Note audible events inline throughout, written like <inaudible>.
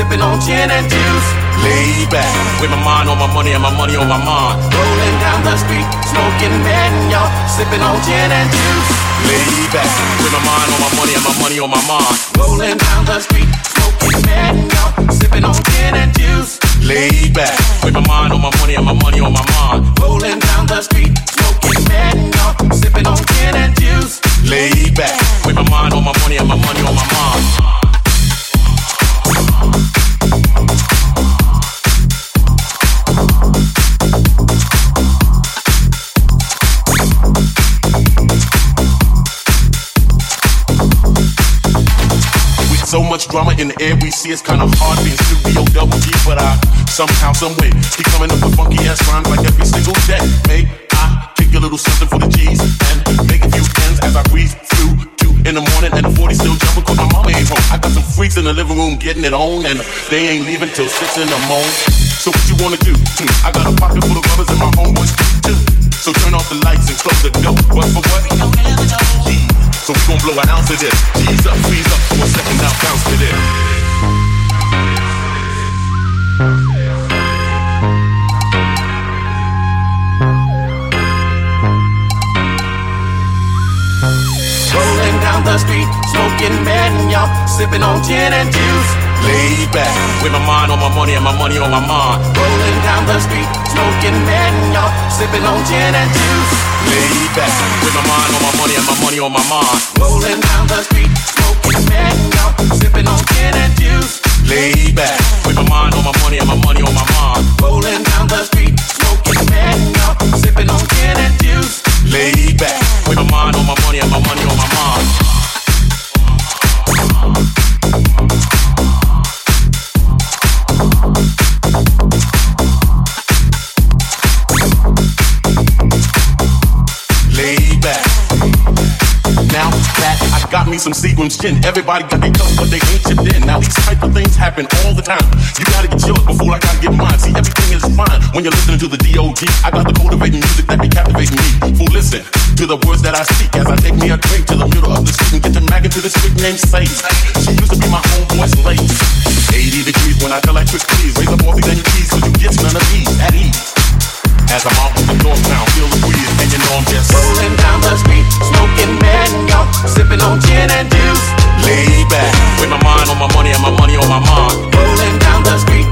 sipping on gin and juice. lay back, with my mind on my money and my money on my mind. Rolling down the street, smoking man, y'all, sipping on gin and juice. lay back, with my mind on my money and my money on my mind. Rolling down the street, smoking man, y'all, sipping on gin and juice. lay back, with my mind on my money and my money on my mind. Rolling down the street, smoking man, y'all, sipping on gin and juice. lay back, with my mind on my money and my money on my mind. drama in the LBC. It's kind of hard being Snoop D-O double G, but I somehow, someway, keep coming up with funky ass rhymes like every single day. May I kick a little something for the G's and make a few ends as I breathe through two in the morning and the 40 still jumping cause my mama ain't home. I got some freaks in the living room getting it on and they ain't leaving till six in the morning. So what you wanna do? I got a pocket full of rubbers and my homeboys too. So turn off the lights and close the door. What for what? We don't have a yeah. So we gon' blow an ounce of this. G's up, freeze up for a second, now bounce to this. Rolling down the street, smoking man, y'all sipping on gin and juice laid back. With my mind on my money and my money on my mind. Rolling down the street, smoking mango, sipping on gin and juice. Laid back. With my mind on my money and my money on my mind. Rolling down the street, smoking mango, sipping on gin and juice. Laid back. With my mind on my money and my money on my mind. Rolling down the street, smoking mango, sipping on gin and juice. Laid back. With my mind on my money and my money. some Seagram's gin. Everybody got their cup, but they ain't your den. Now these type of things happen all the time. You gotta get yours before I gotta get mine. See, everything is fine when you're listening to the D.O.G. I got the motivating music that be captivating me. Fool, listen to the words that I speak as I take me a drink to the middle of the street and get the mag into this chick named Sage. She used to be my homeboy's Late, 80 degrees when I feel like Chris Please. Raise up all these keys, so you get none of these at ease. As I'm the north and you know I'm just rolling down the street, on gin and juice. Back, with my mind on my money and my money on my mind. Down the street,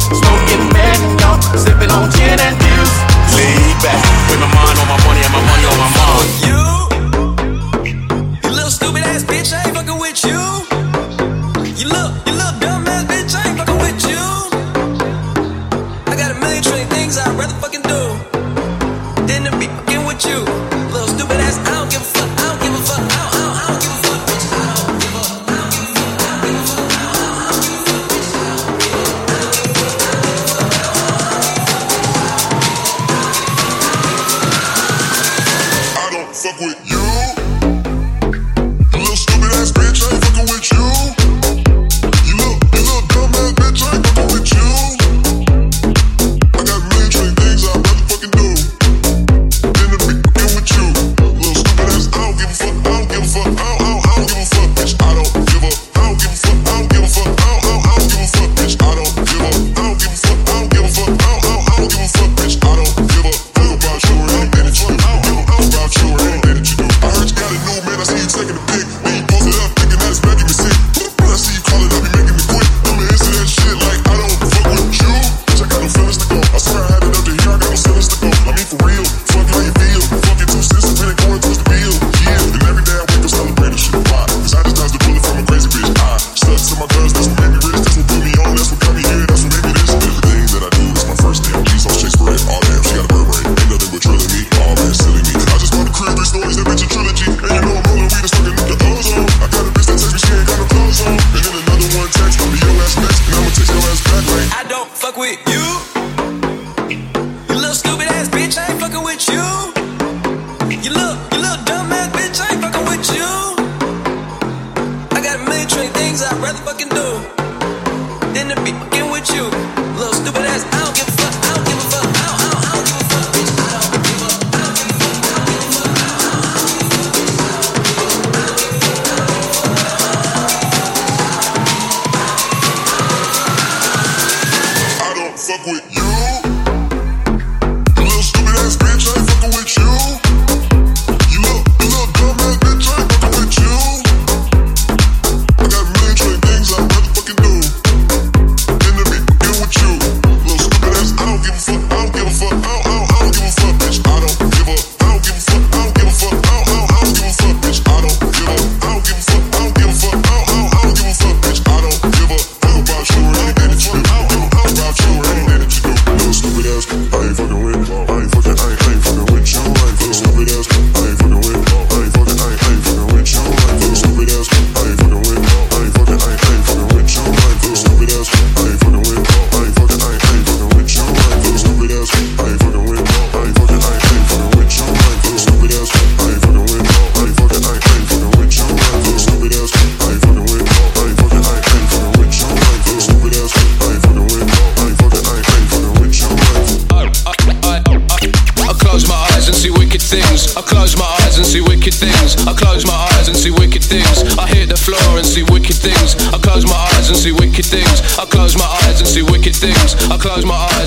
on gin and juice. Lay back, with my mind on my money and my money on my mind. You.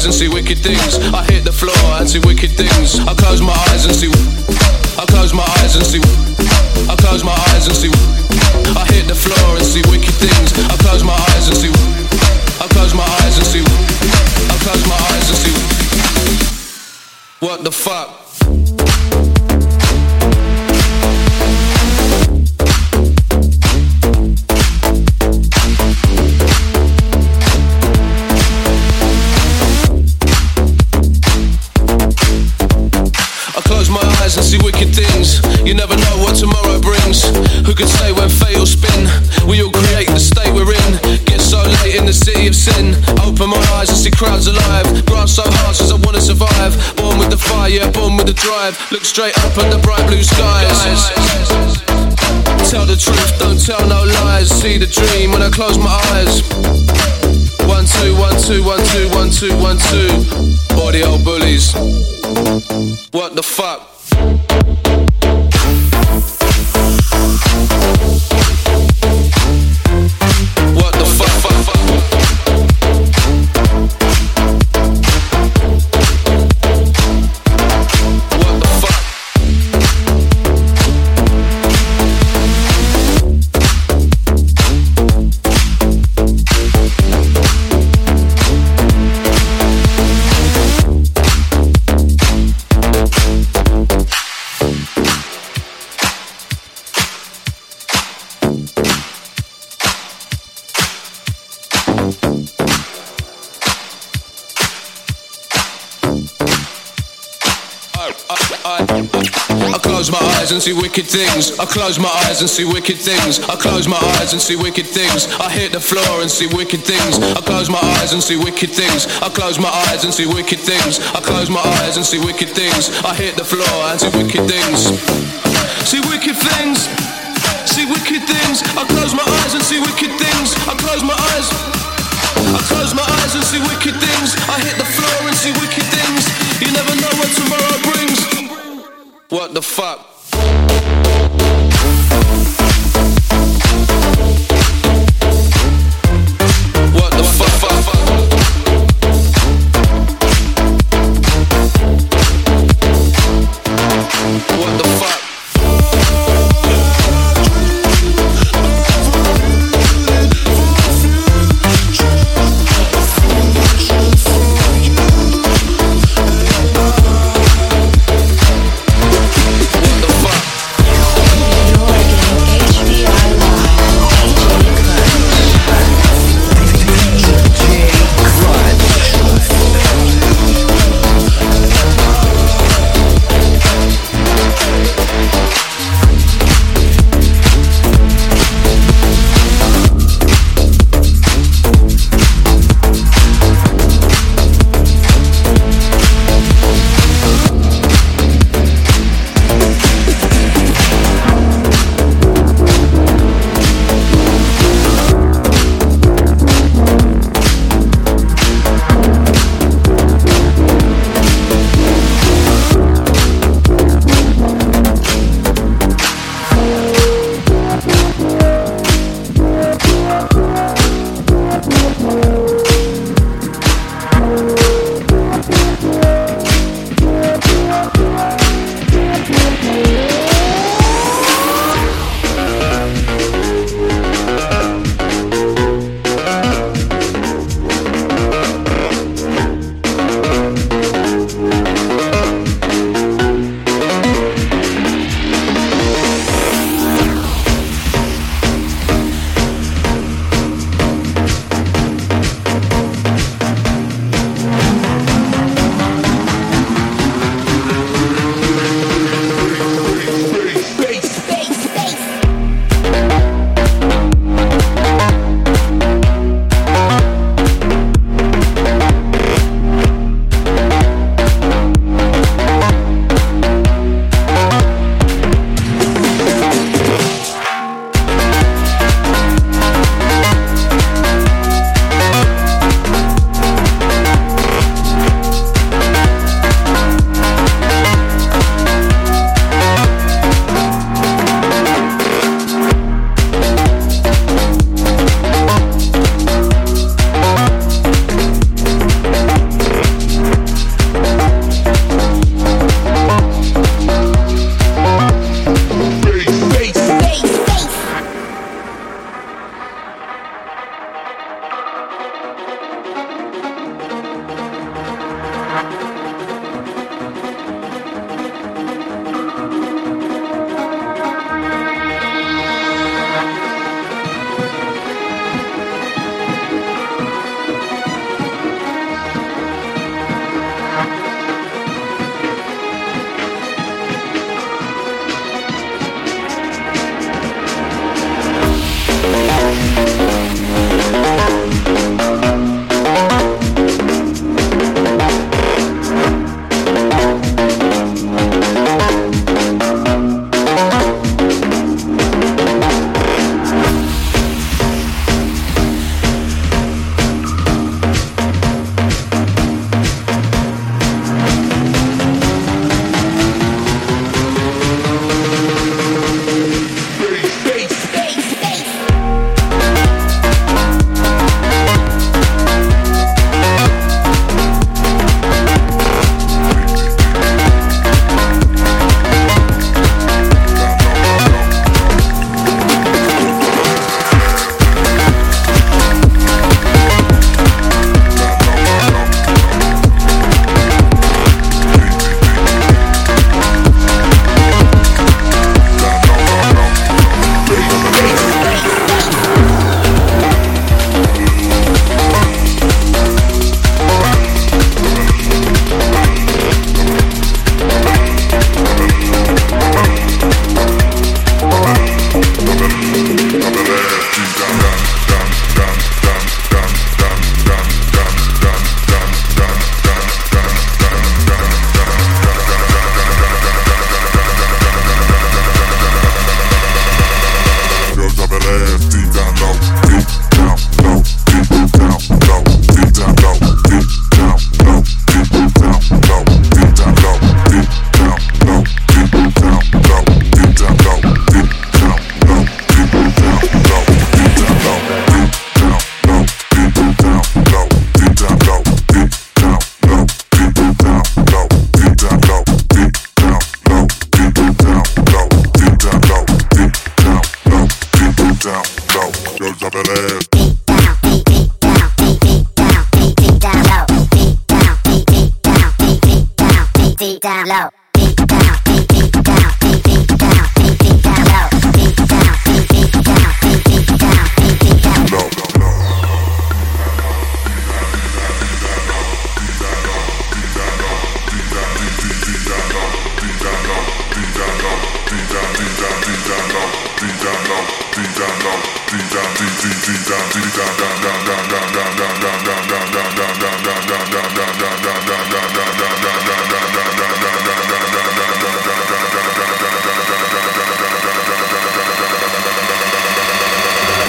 and see wicked things. drive. Look straight up at the bright blue skies. Tell the truth, don't tell no lies. See the dream when I close my eyes. One two, one two, one two, one two, one two. All the old bullies. What the fuck? eyes and see wicked things. I close my eyes and see wicked things. I close my eyes and see wicked things. I hit the floor and see wicked things. I close my eyes and see wicked things. I close my eyes and see wicked things. I close my eyes and see wicked things. I hit the floor and see wicked things. See wicked things. See wicked things. I close my eyes and see wicked things. I close my eyes. I close my eyes and see wicked things. I hit the floor and see wicked things. You never know what tomorrow brings. What the fuck? What the fuck?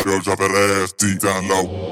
Girl, drop that ass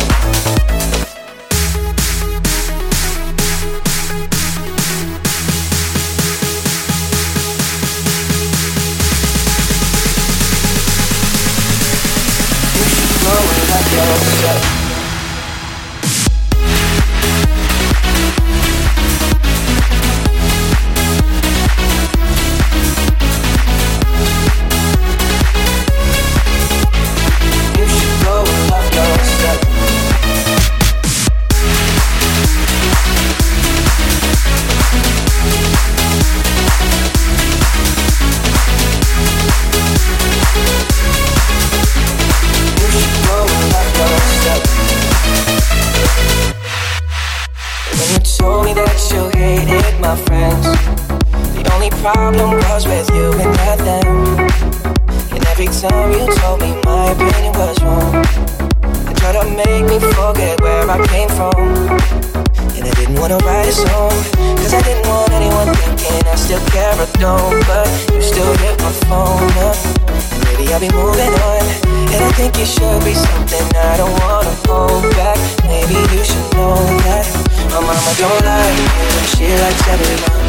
Don't like you, she likes everyone.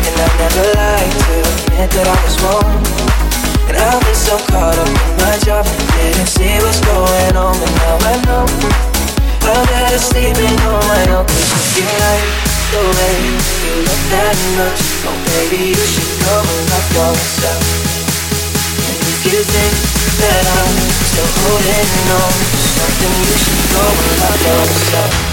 And I never lied to admit that I was wrong. And I've been so caught up in my job, didn't see what's going on, but now I know. I'm better sleeping on my own, cause you like the way you look that much, oh baby, you should and love yourself. And if you think that I'm still holding on something, you should go and love yourself.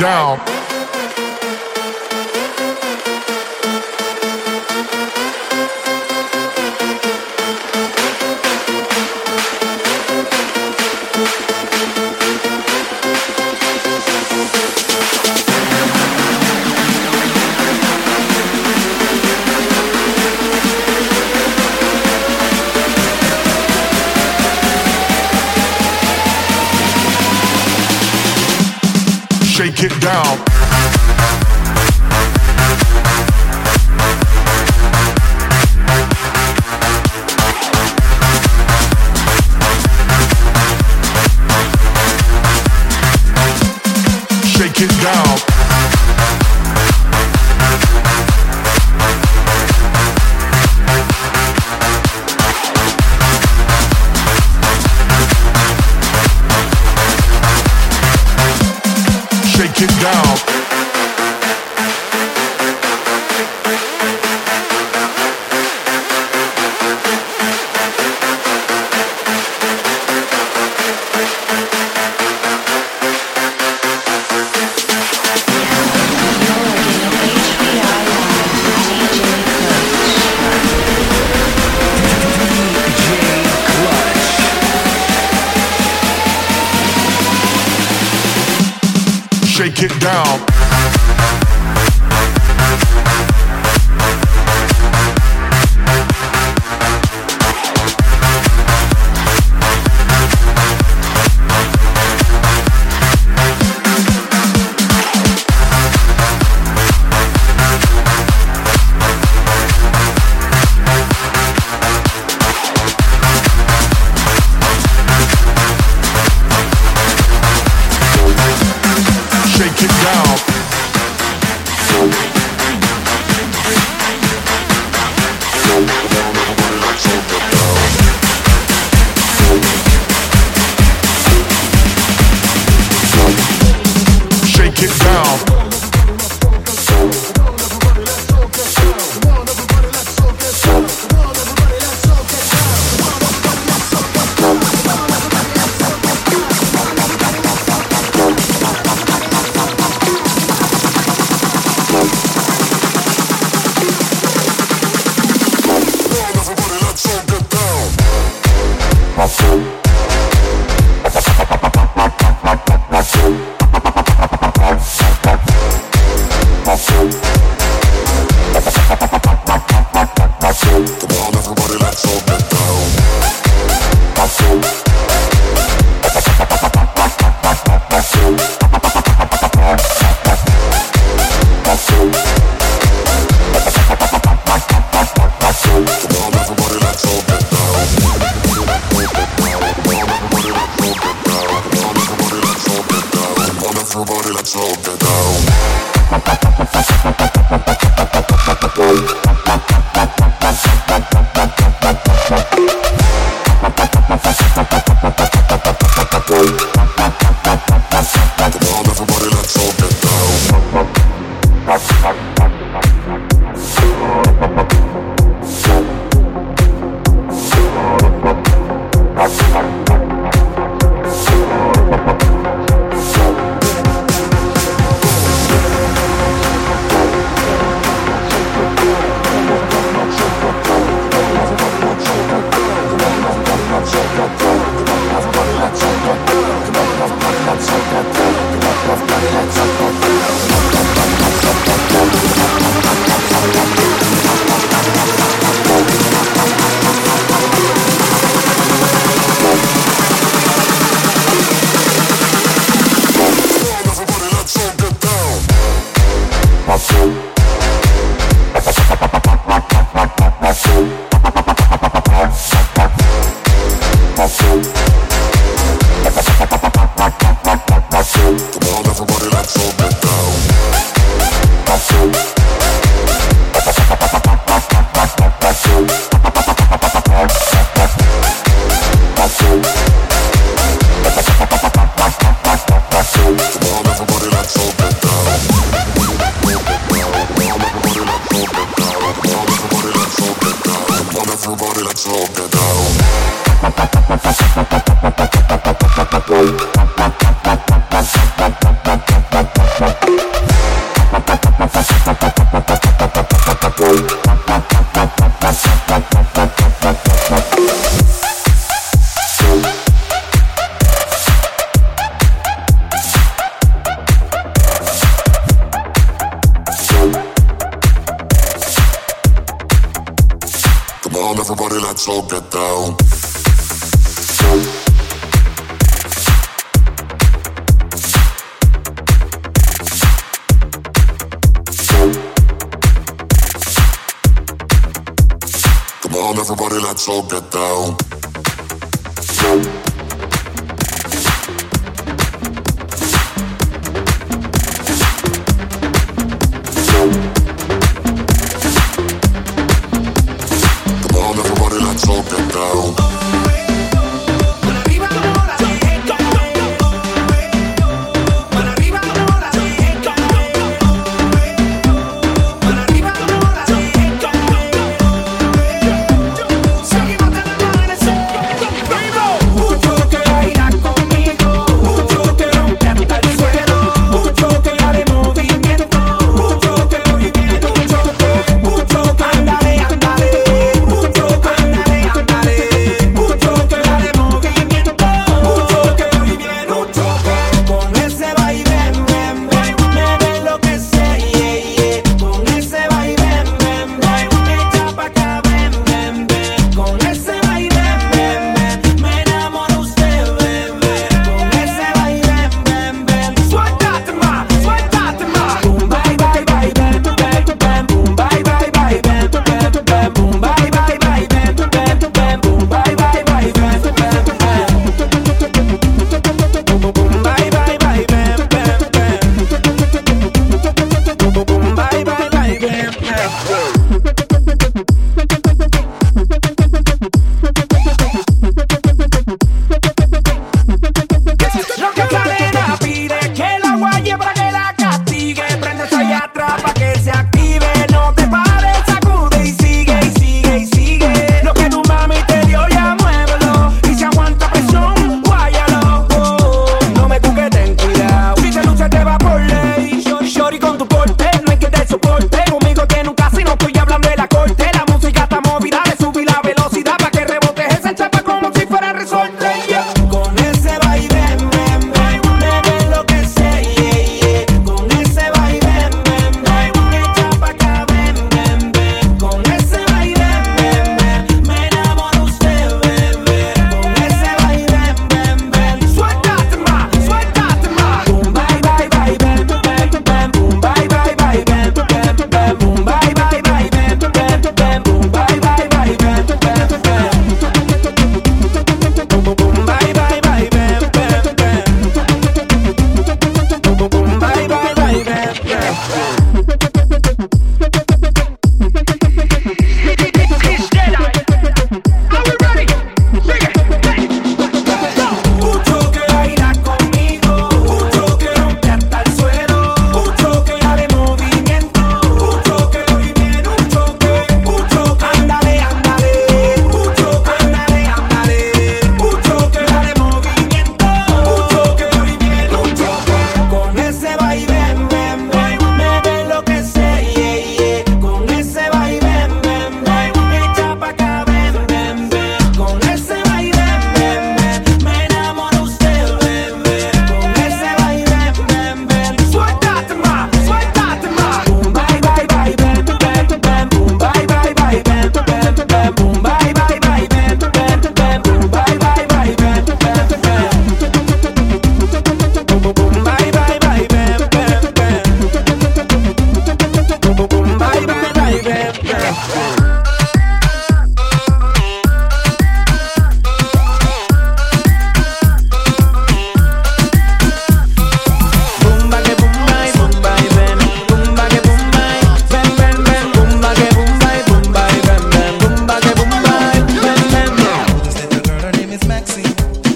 Down.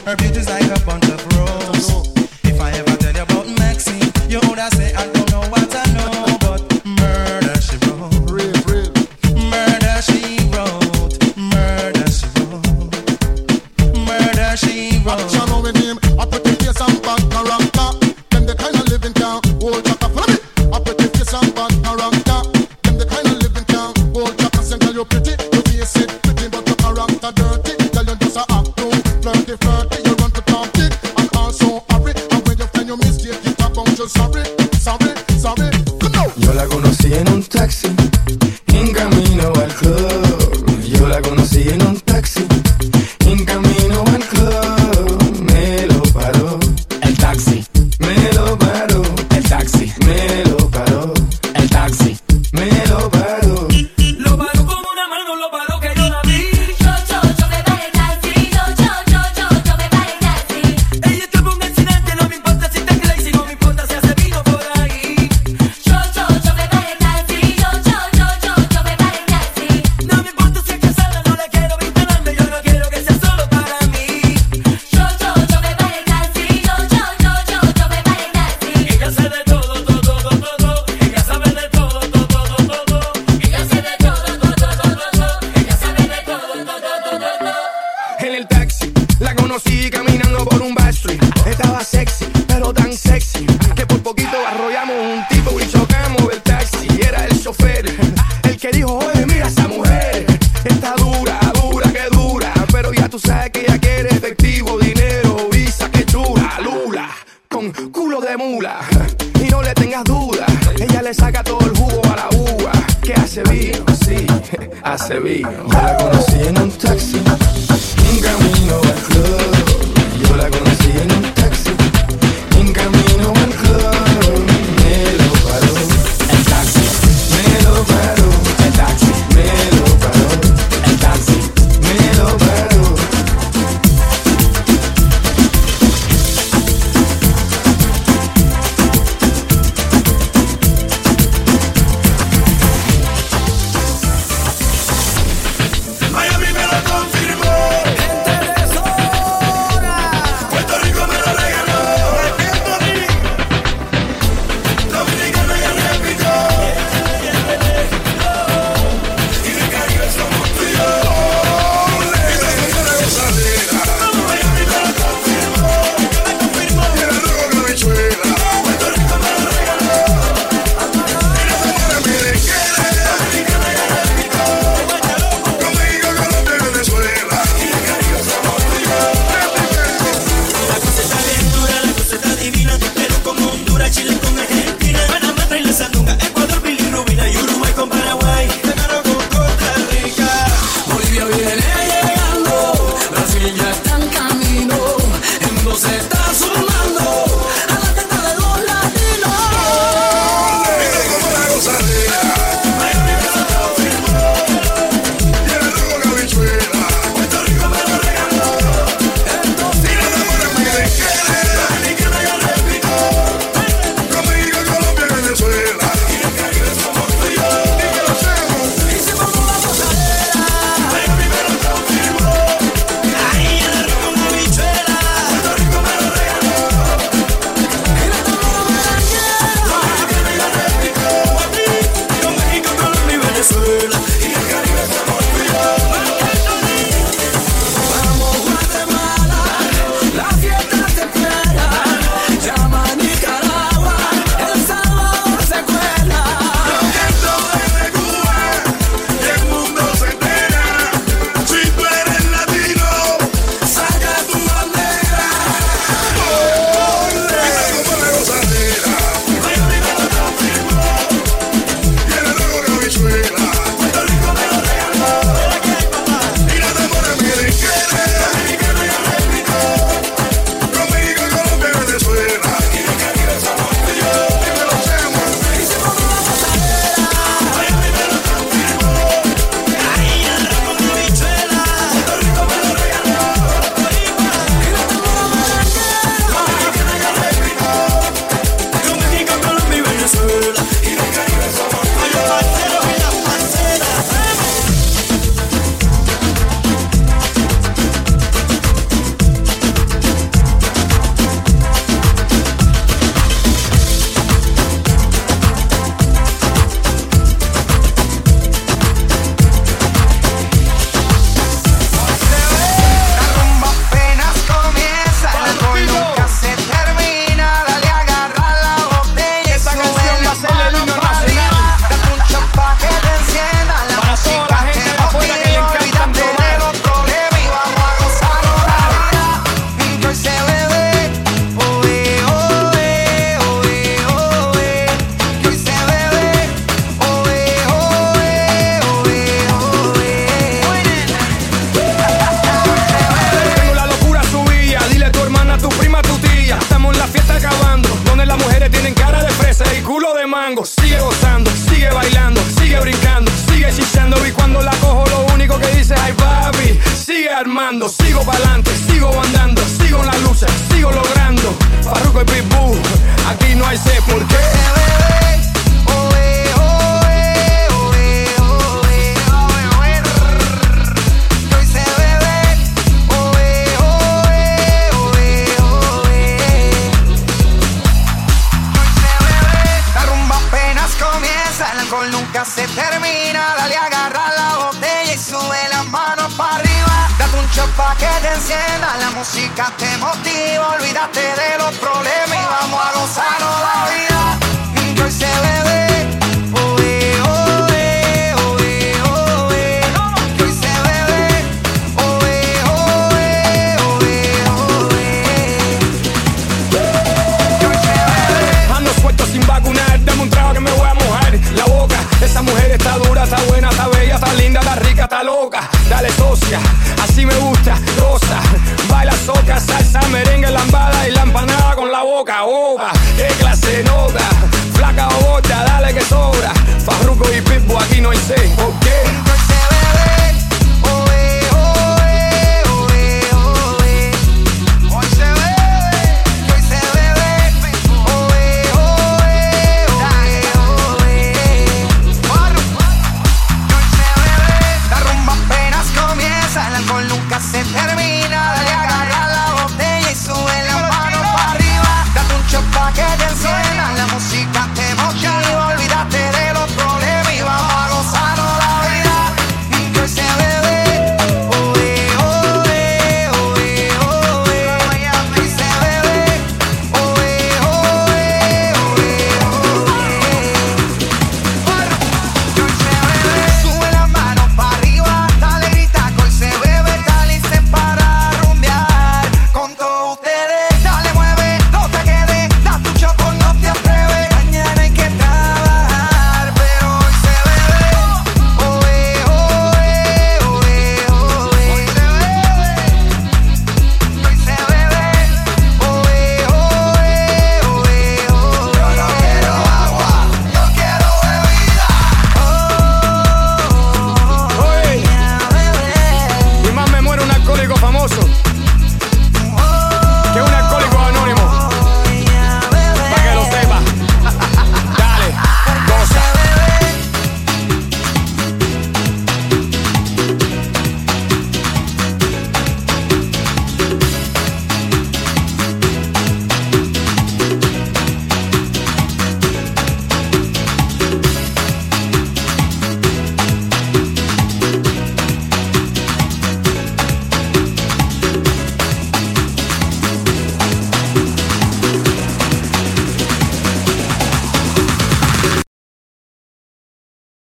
Her beauty's like a no le tengas duda. Ella le saca todo el jugo a la uva. Que hace vino, sí, <laughs> hace vino. La conocí en un taxi, un camino al club.